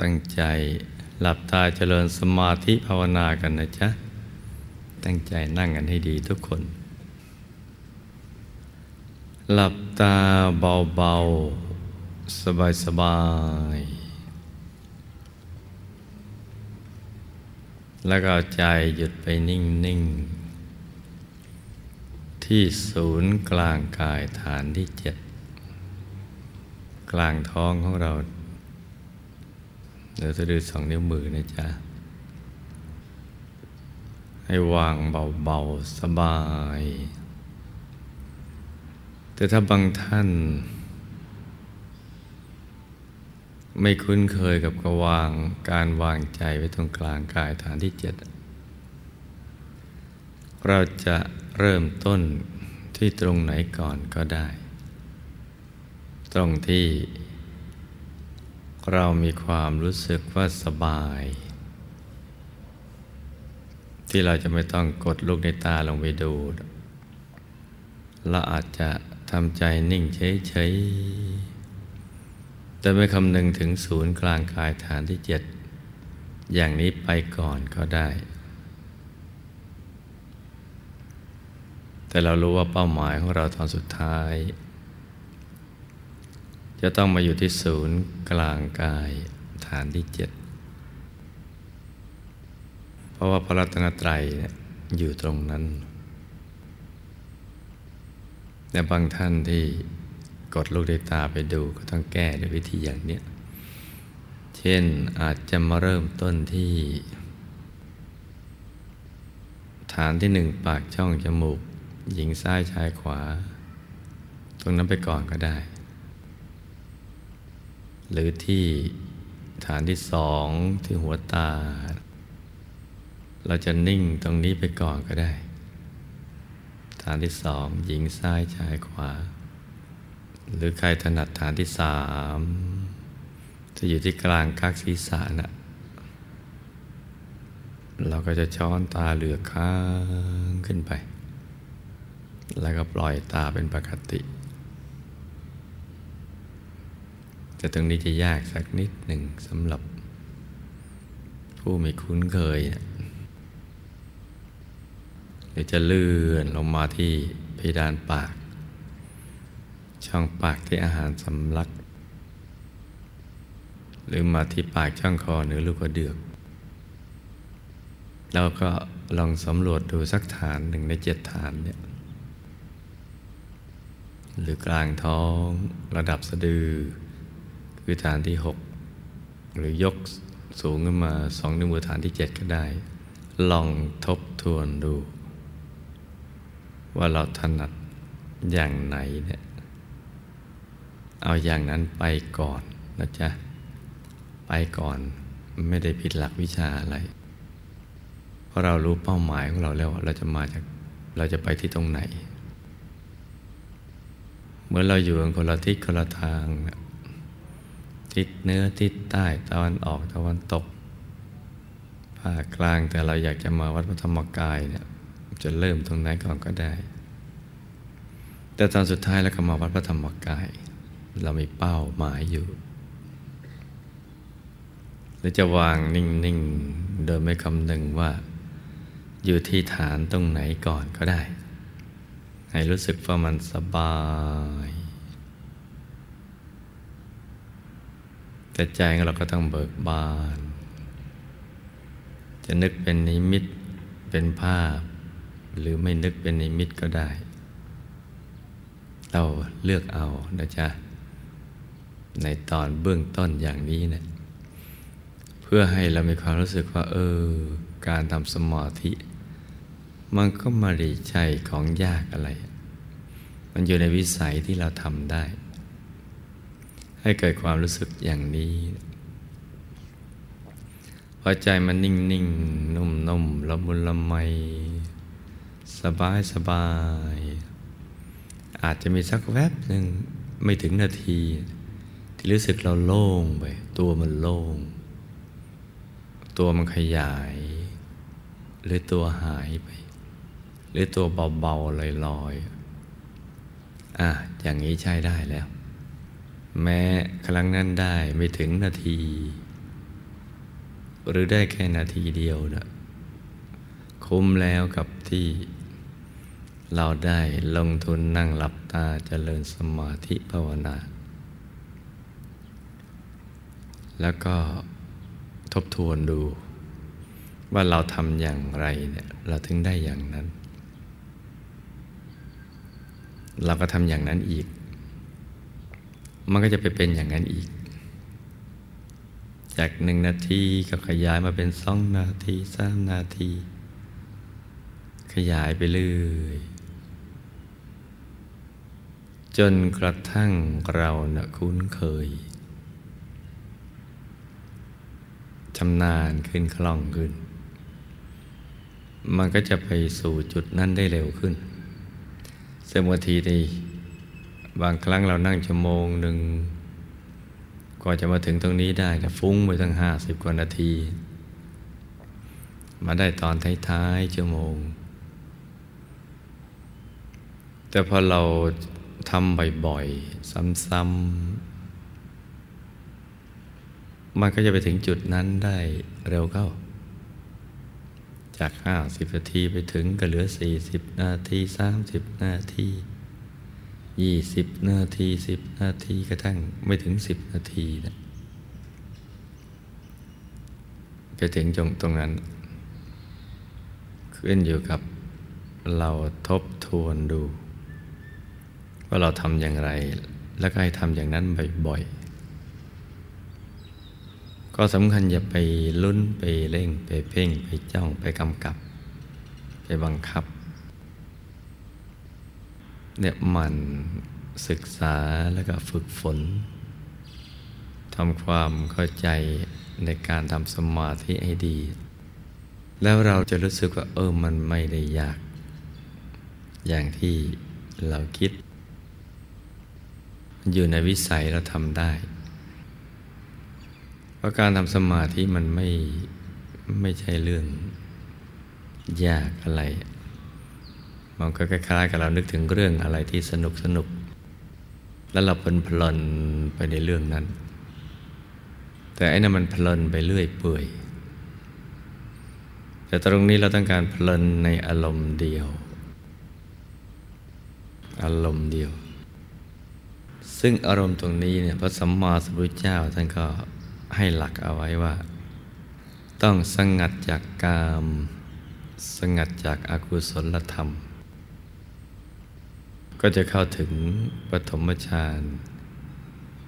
ตั้งใจหลับตาเจริญสมาธิภาวนากันนะจ๊ะ ตั้งใจนั่งกันให้ดีทุกคน หลับตาเบาๆ สบายๆ แล้วก็ใจหยุดไปนิ่ง ๆ ที่ศูนย์กลางกายฐานที่เจ็ด กลางท้องของเรา เดี๋ยวจะดูสองนิ้วมือนะจ๊ะ ให้วางเบาๆ สบาย แต่ถ้าบางท่าน ไม่คุ้นเคยกับกวางการวางใจไว้ตรงกลางกายฐานที่เจ็ด เราจะเริ่มต้นที่ตรงไหนก่อนก็ได้ ตรงที่ เรามีความรู้สึกว่าสบาย ที่เราจะไม่ต้องกดลูกในตาลงไปดูเราอาจจะทำใจนิ่งเฉยๆแต่ไม่คำนึงถึงศูนย์กลางกายฐานที่เจ็ดอย่างนี้ไปก่อนก็ได้ แต่เรารู้ว่าเป้าหมายของเราตอนสุดท้าย จะต้องมาอยู่ที่ศูนย์กลางกายฐานที่เจ็ดเพราะว่าพระรัตนตรัยอยู่ตรงนั้น แต่บางท่านที่กดลูกในตาไปดูก็ต้องแก้ด้วยวิธีอย่างนี้เช่นอาจจะมาเริ่มต้นที่ ฐานที่หนึ่งปากช่องจมูก หญิงซ้ายชายขวา ตรงนั้นไปก่อนก็ได้ หรือที่ฐานที่สองที่หัวตา เราจะนิ่งตรงนี้ไปก่อนก็ได้ ฐานที่สองหญิงซ้ายชายขวา หรือใครถนัดฐานที่สามจะอยู่ที่กลางกักศีรษะนะ่ะเราก็จะช้อนตาเหลือค้างขึ้นไป แล้วก็ปล่อยตาเป็นปกติ แต่ตรงนี้จะยากสักนิดหนึ่งสำหรับ ผู้ไม่คุ้นเคยเดี๋ยวจะเลื่อนลงมาที่เพดานปาก ช่องปากที่อาหารสำลัก หรือมาที่ปากช่องคอหรือลูกกระเดือกเราก็ลองสำรวจดูสักฐานหนึ่งในเจ็ดฐานเนี่ยหรือกลางท้องระดับสะดือ คือฐานที่หกหรือยกสูงขึ้นมาสองนิ้วมือฐานที่เจ็ดก็ได้ ลองทบทวนดู ว่าเราถนัดอย่างไหนเนี่ยเอาอย่างนั้นไปก่อนนะจ๊ะ ไปก่อนไม่ได้ผิดหลักวิชาอะไร เพราะเรารู้เป้าหมายของเราแล้วเราจะมาจากเราจะไปที่ตรงไหน เมื่อเราอยู่กันคนละทิศคนละทางนะ ทิศเนื้อทิศใต้ตะวันออกตะวันตกภาคกลางแต่เราอยากจะมาวัดพระธรรมกายเนี่ยจะเริ่มตรงไหนก่อนก็ได้ แต่ตอนสุดท้ายแล้วก็มาวัดพระธรรมกาย เรามีเป้าหมายอยู่หรือจะวางนิ่งๆ โดยไม่คำนึงว่า อยู่ที่ฐานตรงไหนก่อนก็ได้ ให้รู้สึกว่ามันสบาย แต่ใจของเราก็ต้องเบิกบาน จะนึกเป็นนิมิตเป็นภาพ หรือไม่นึกเป็นนิมิตก็ได้ เราเลือกเอานะจ๊ะ ในตอนเบื้องต้นอย่างนี้เนะี่ยเพื่อให้เรามีความรู้สึกว่า เออ การทำสมาธิ มันก็มาดีใจของยากอะไร มันอยู่ในวิสัยที่เราทำได้ ให้เกิดความรู้สึกอย่างนี้พอใจมันนิ่งนิ่งนุ่มนุ่มละมุนละไม สบายสบาย อาจจะมีสักแวบหนึ่งไม่ถึงนาที ที่รู้สึกเราโล่งไป ตัวมันโล่ง ตัวมันขยาย หรือตัวหายไป หรือตัวเบาๆลอยๆอะอย่างนี้ใช้ได้แล้ว แม้ครั้งนั้นได้ไม่ถึงนาที หรือได้แค่นาทีเดียวนะคุ้มแล้วกับที่เราได้ลงทุนนั่งหลับตาเจริญสมาธิภาวนา แล้วก็ทบทวนดู ว่าเราทำอย่างไรเนี่ยเราถึงได้อย่างนั้น เราก็ทำอย่างนั้นอีก มันก็จะไปเป็นอย่างนั้นอีก จากหนึ่งนาทีก็ขยายมาเป็นสองนาทีสามนาที ขยายไปเรื่อยจนกระทั่งเรานะคุ้นเคยชำนาญขึ้นคล่องขึ้น มันก็จะไปสู่จุดนั้นได้เร็วขึ้นเสมอทีนี้ บางครั้งเรานั่งชั่วโมงหนึ่งกว่าจะมาถึงตรงนี้ได้นะฟุ้งไปตั้งห้าสิบกว่านาที มาได้ตอนท้ายๆชั่วโมง แต่พอเราทำบ่อยๆ ซ้ำๆ มันก็จะไปถึงจุดนั้นได้เร็วเข้า จากห้าสิบนาทีไปถึงก็เหลือสี่สิบนาทีสามสิบนาที ยี่สิบนาทีสิบนาทีกระทั่งไม่ถึงสิบนาทีนะไปถึงจงตรงนั้นขึ้นอยู่กับเราทบทวนดู ว่าเราทำอย่างไร แล้วก็ให้ทำอย่างนั้นบ่อยๆ ก็สำคัญอย่าไปลุ้นไปเร่งไปเพ่งไปจ้องไปกำกับ ไปบังคับ เนี่ยมันศึกษาแล้วก็ฝึกฝนทำความเข้าใจในการทำสมาธิให้ดี แล้วเราจะรู้สึกว่าเออมันไม่ได้ยาก อย่างที่เราคิด อยู่ในวิสัยเราทำได้เพราะการทำสมาธิมันไม่ไม่ใช่เรื่องยากอะไร มันก็คล้ายๆกับเรานึกถึงเรื่องอะไรที่สนุกสนุก แล้วเราเพลินเพลินไปในเรื่องนั้น แต่ไอ้นั่นมันเพลินไปเรื่อยเปื่อย แต่ตรงนี้เราต้องการเพลินในอารมณ์เดียว อารมณ์เดียว ซึ่งอารมณ์ตรงนี้เนี่ยพระสัมมาสัมพุทธเจ้าท่านก็ให้หลักเอาไว้ว่า ต้องสงัดจากกาม สงัดจากอากุศลธรรม ก็จะเข้าถึงปฐมฌาน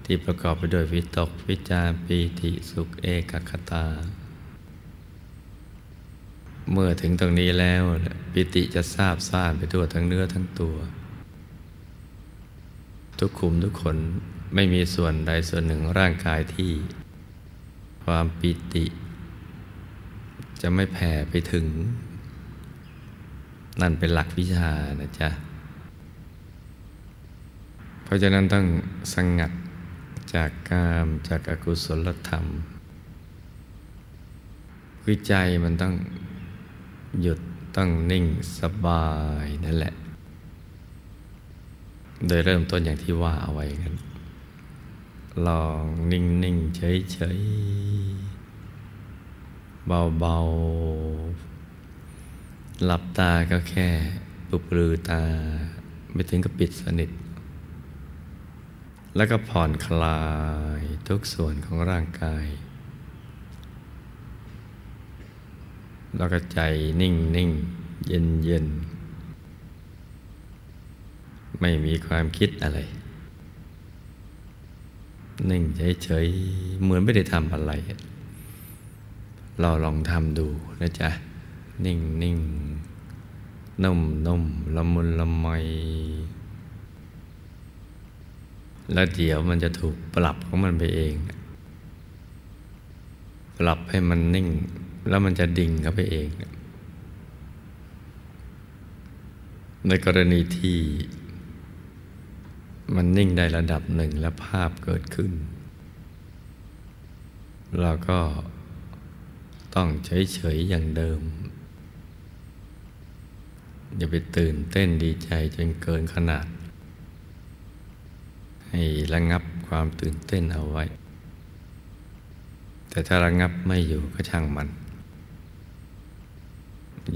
ที่ประกอบไปด้วยวิตกวิจารปีติสุขเอกคตา เมื่อถึงตรงนี้แล้วปิติจะทราบซ่านไปทั่วทั้งเนื้อทั้งตัว ทุกขุมทุกคนไม่มีส่วนใดส่วนหนึ่งร่างกายที่ ความปิติ จะไม่แผ่ไปถึง นั่นเป็นหลักวิชานะจ๊ะ ราะฉะนั้นต้องสงัดจากกามจากอากุศลธรรมวิจัยมันต้องหยุดต้องนิ่งสบายนั่นแหละ โดยเริ่มต้นอย่างที่ว่าเอาไว้กันลองนิ่งนิ่งเฉยเฉยเบาเบาหลับตาก็แค่ปุบลือตา ไม่ถึงกับปิดสนิท แล้วก็ผ่อนคลายทุกส่วนของร่างกาย แล้วก็ใจนิ่งนิ่งเย็นเย็นไม่มีความคิดอะไร นิ่งเฉยๆ เหมือนไม่ได้ทำอะไร เราลองทำดูนะจ๊ะ นิ่งนิ่งนุ่มนุ่มละมุนละไม แล้วเดี๋ยวมันจะถูกปรับของมันไปเอง ปรับให้มันนิ่ง แล้วมันจะดิ่งเข้าไปเอง ในกรณีที่มันนิ่งได้ระดับหนึ่งแล้วภาพเกิดขึ้น เราก็ต้องเฉยๆอย่างเดิม อย่าไปตื่นเต้นดีใจจนเกินขนาด ให้ระงับความตื่นเต้นเอาไว้ แต่ถ้าระงับไม่อยู่ก็ช่างมัน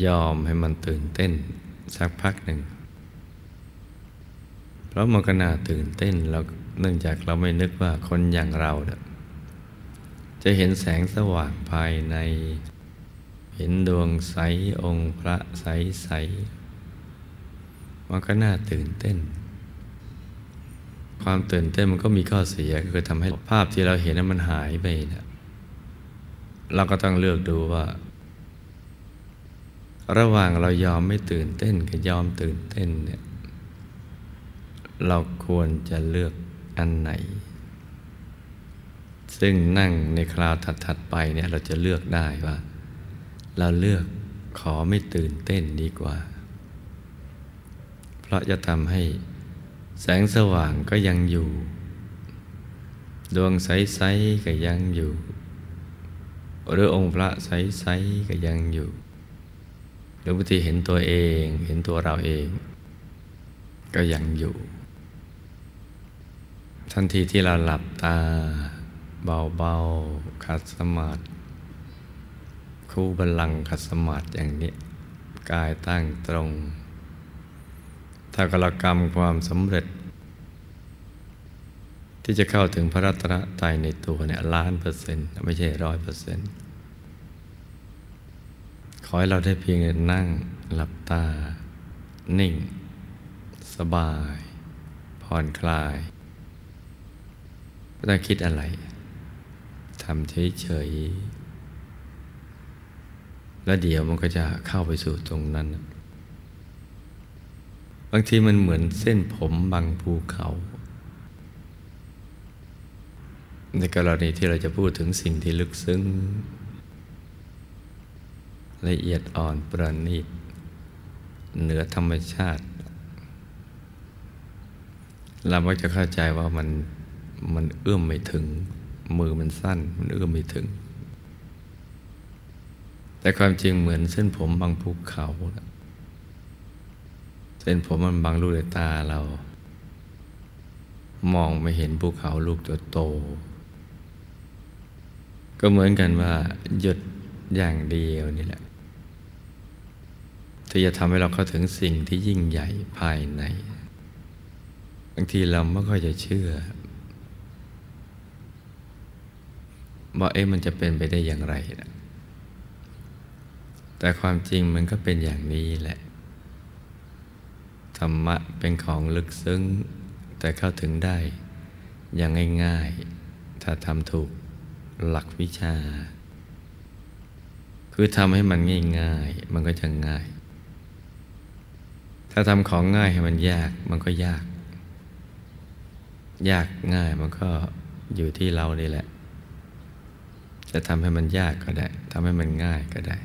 ยอมให้มันตื่นเต้นสักพักหนึ่ง เพราะมันก็น่าตื่นเต้นเราเนื่องจากเราไม่นึกว่าคนอย่างเราจะเห็นแสงสว่างภายใน เห็นดวงใสองค์พระใสใสมันก็น่าตื่นเต้น ความตื่นเต้นมันก็มีข้อเสียคือทำให้ภาพที่เราเห็นนั้นมันหายไปนะเราก็ต้องเลือกดูว่า ระหว่างเรายอมไม่ตื่นเต้นกับยอมตื่นเต้นเนี่ยเราควรจะเลือกอันไหน ซึ่งนั่งในคราวถัด ๆ ไปเนี่ยเราจะเลือกได้ว่า เราเลือกขอไม่ตื่นเต้นดีกว่า เพราะจะทำให้ แสงสว่างก็ยังอยู่ ดวงใสๆก็ยังอยู่ หรือองค์พระใสๆก็ยังอยู่หรือบางทีเห็นตัวเองเห็นตัวเราเอง ก็ยังอยู่ ทันทีที่เราหลับตา เบาๆขัดสมาธิคู่บัลลังก์ขัดสมาธิอย่างนี้ กายตั้งตรง ถ้ากรกรรมความสำเร็จ ที่จะเข้าถึงพระรัตนตรัยในตัวเนี่ยล้านเปอร์เซ็นต์ไม่ใช่ร้อยเปอร์เซ็นต์ขอให้เราได้เพียงนั่งหลับตา นิ่ง สบาย ผ่อนคลายไม่ต้องคิดอะไรทำเฉยๆแล้วเดี๋ยวมันก็จะเข้าไปสู่ตรงนั้น บางทีมันเหมือนเส้นผมบางภูเขา ในกรณีที่เราจะพูดถึงสิ่งที่ลึกซึ้ง ละเอียดอ่อนประณีต เหนือธรรมชาติ เราก็จะเข้าใจว่ามันมันเอื้อมไม่ถึง มือมันสั้น มันเอื้อมไม่ถึง แต่ความจริงเหมือนเส้นผมบางภูเขา เส้นผมมันบางลูกในตาเรา มองไม่เห็นภูเขาลูกตัวโต ก็เหมือนกันว่า หยุดอย่างเดียวนี่แหละที่จะทำให้เราเข้าถึงสิ่งที่ยิ่งใหญ่ภายในบางทีเราไม่ค่อยจะเชื่อว่าเอ๊ะมันจะเป็นไปได้อย่างไรนะแต่ความจริงมันก็เป็นอย่างนี้แหละ ธรรมะเป็นของลึกซึ้ง แต่เข้าถึงได้อย่างง่ายๆ ถ้าทำถูกหลักวิชา คือทำให้มันง่ายๆ มันก็จะง่าย ถ้าทำของง่ายให้มันยากมันก็ยาก ยากง่ายมันก็อยู่ที่เรานี่แหละ จะทำให้มันยากก็ได้ทำให้มันง่ายก็ได้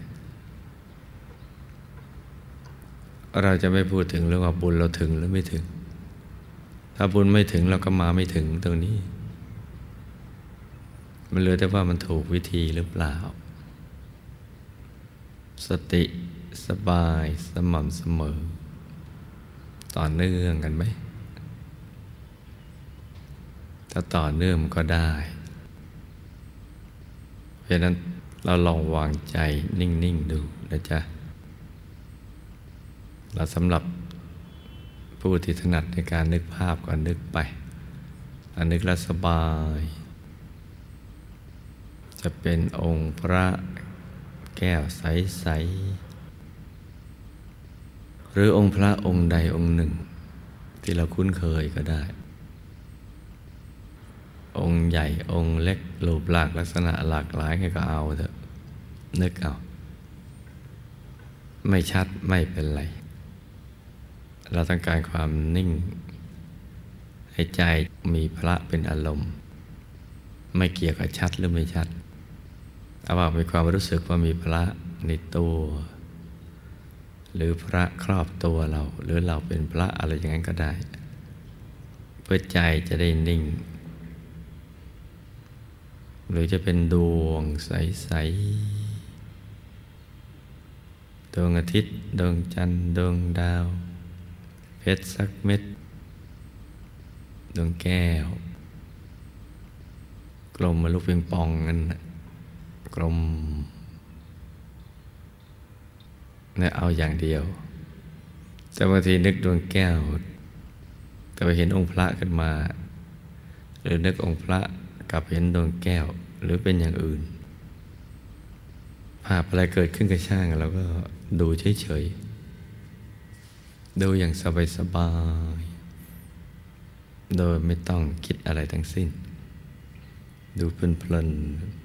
เราจะไม่พูดถึงเรื่องว่าบุญเราถึงหรือไม่ถึง ถ้าบุญไม่ถึงเราก็มาไม่ถึงตรงนี้ มันเหลือแต่ว่ามันถูกวิธีหรือเปล่า สติสบายสม่ำเสมอ ต่อเนื่องกันไหม ถ้าต่อเนื่องก็ได้ เพราะนั้นเราลองวางใจนิ่ง ๆ ดูนะจ๊ะ เราสำหรับผู้ที่ถนัดในการนึกภาพก็นึกไปอันนึกแล้วสบาย จะเป็นองค์พระแก้วใส ๆ หรือองค์พระองค์ใดองค์หนึ่ง ที่เราคุ้นเคยก็ได้ องค์ใหญ่องค์เล็กรูปหลากลักษณะหลากหลายก็เอาเถอะนึกเอา ไม่ชัดไม่เป็นไร เราต้องการความนิ่ง ให้ใจมีพระเป็นอารมณ์ ไม่เกี่ยวกับชัดหรือไม่ชัดเอาว่ามีความรู้สึกว่ามีพระในตัว หรือพระครอบตัวเรา หรือเราเป็นพระอะไรอย่างนั้นก็ได้ เพื่อใจจะได้นิ่ง หรือจะเป็นดวงใส ๆ ดวงอาทิตย์ ดวงจันทร์ ดวงดาว เพชรสักเม็ด ดวงแก้ว กลมมาลูกเพียงปองนั่นกลมเนี่ยเอาอย่างเดียว แต่บางทีนึกดวงแก้ว แต่ไปเห็นองค์พระขึ้นมา หรือนึกองค์พระกลับเห็นดวงแก้วหรือเป็นอย่างอื่น ภาพอะไรเกิดขึ้นกับช่างเราก็ดูเฉยๆ ดูอย่างสบายๆโดยไม่ต้องคิดอะไรทั้งสิ้น ดูเพลินๆ